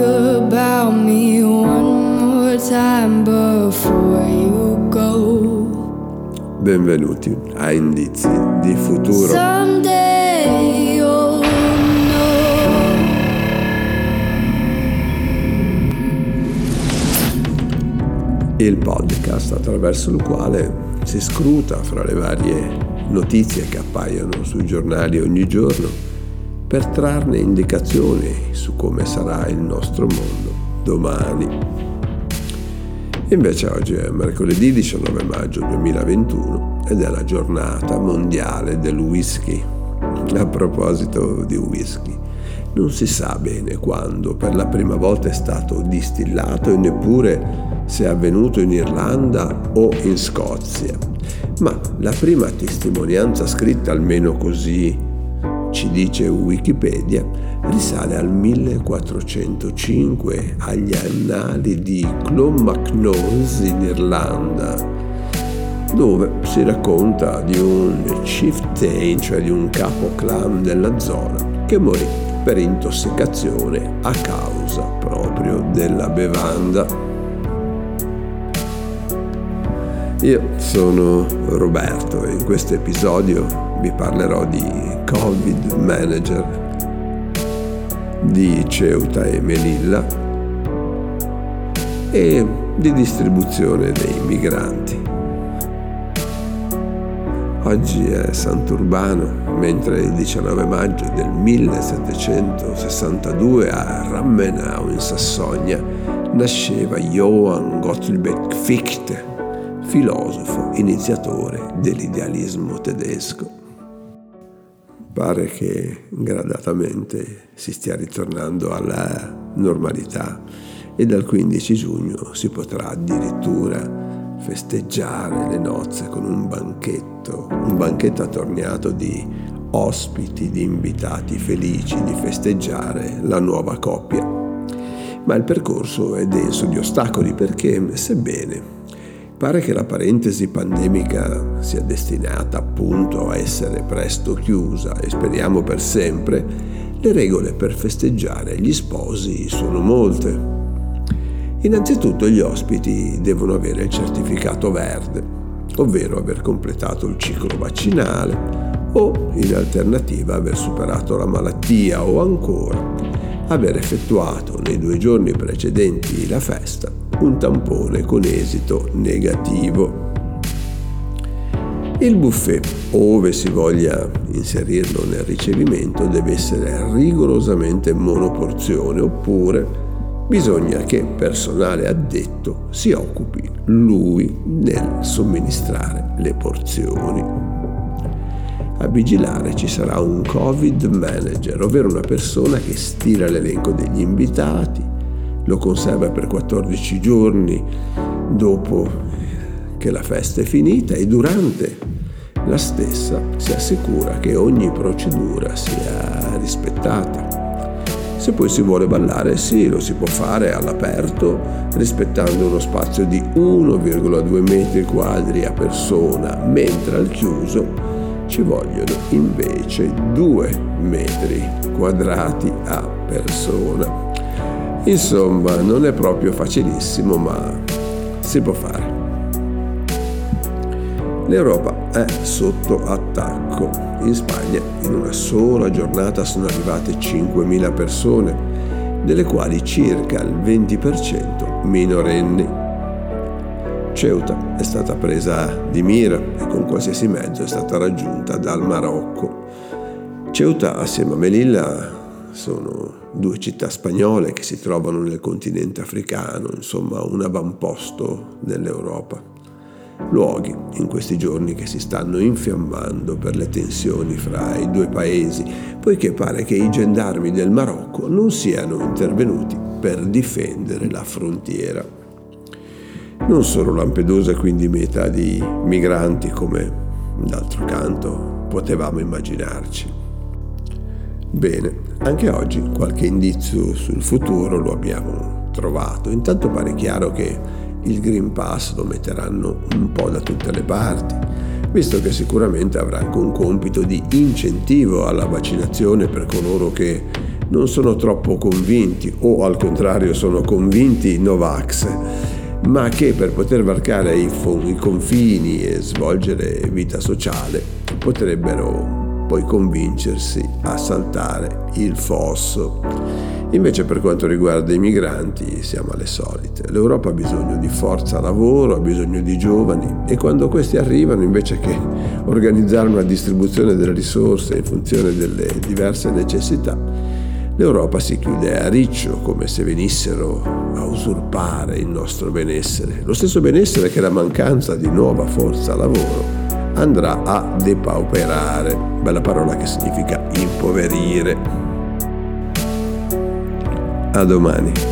about me one more time before you go. Benvenuti a Indizi di Futuro. Someday you'll know. il podcast attraverso il quale si scruta fra le varie notizie che appaiono sui giornali ogni giorno per trarne indicazioni su come sarà il nostro mondo domani. Invece oggi è mercoledì 19 maggio 2021 ed è la giornata mondiale del whisky. A proposito di whisky, non si sa bene quando per la prima volta è stato distillato e neppure se è avvenuto in Irlanda o in Scozia, ma la prima testimonianza scritta, almeno così ci dice Wikipedia, risale al 1405 agli annali di Clonmacnoise in Irlanda, dove si racconta di un chieftain, cioè di un capo clan della zona, che morì per intossicazione a causa proprio della bevanda. Io sono Roberto e in questo episodio vi parlerò di Covid Manager, di Ceuta e Melilla e di distribuzione dei migranti. Oggi è Sant'Urbano, mentre il 19 maggio del 1762 a Rammenau in Sassonia nasceva Johann Gottlieb Fichte, filosofo iniziatore dell'idealismo tedesco. Pare che gradatamente si stia ritornando alla normalità e dal 15 giugno si potrà addirittura festeggiare le nozze con un banchetto, un banchetto attorniato di ospiti, di invitati felici di festeggiare la nuova coppia. Ma il percorso è denso di ostacoli perché, sebbene Pare che la parentesi pandemica sia destinata appunto a essere presto chiusa e speriamo per sempre, le regole per festeggiare gli sposi sono molte. Innanzitutto gli ospiti devono avere il certificato verde, ovvero aver completato il ciclo vaccinale o in alternativa aver superato la malattia o ancora aver effettuato nei due giorni precedenti la festa un tampone con esito negativo. Il buffet, ove si voglia inserirlo nel ricevimento, deve essere rigorosamente monoporzione oppure bisogna che personale addetto si occupi lui nel somministrare le porzioni. A vigilare ci sarà un Covid manager, ovvero una persona che stila l'elenco degli invitati, lo conserva per 14 giorni dopo che la festa è finita e durante la stessa si assicura che ogni procedura sia rispettata. Se poi si vuole ballare, sì, lo si può fare all'aperto rispettando uno spazio di 1,2 metri quadri a persona, mentre al chiuso ci vogliono invece 2 metri quadrati a persona. Insomma, non è proprio facilissimo, ma si può fare. L'Europa è sotto attacco. In Spagna in una sola giornata sono arrivate 5.000 persone, delle quali circa il 20% minorenni. Ceuta è stata presa di mira e con qualsiasi mezzo è stata raggiunta dal Marocco. Ceuta assieme a Melilla sono due città spagnole che si trovano nel continente africano, insomma un avamposto dell'Europa. Luoghi in questi giorni che si stanno infiammando per le tensioni fra i due paesi, poiché pare che i gendarmi del Marocco non siano intervenuti per difendere la frontiera. Non solo Lampedusa è quindi meta di migranti come d'altro canto potevamo immaginarci. Bene, anche oggi qualche indizio sul futuro lo abbiamo trovato. Intanto pare chiaro che il Green Pass lo metteranno un po' da tutte le parti, visto che sicuramente avrà anche un compito di incentivo alla vaccinazione per coloro che non sono troppo convinti o al contrario sono convinti Novax, ma che per poter varcare i, confini e svolgere vita sociale potrebbero poi convincersi a saltare il fosso. Invece per quanto riguarda i migranti siamo alle solite. L'Europa ha bisogno di forza lavoro, ha bisogno di giovani e quando questi arrivano invece che organizzare una distribuzione delle risorse in funzione delle diverse necessità, l'Europa si chiude a riccio come se venissero a usurpare il nostro benessere. Lo stesso benessere che la mancanza di nuova forza lavoro andrà a depauperare, bella parola che significa impoverire. A domani.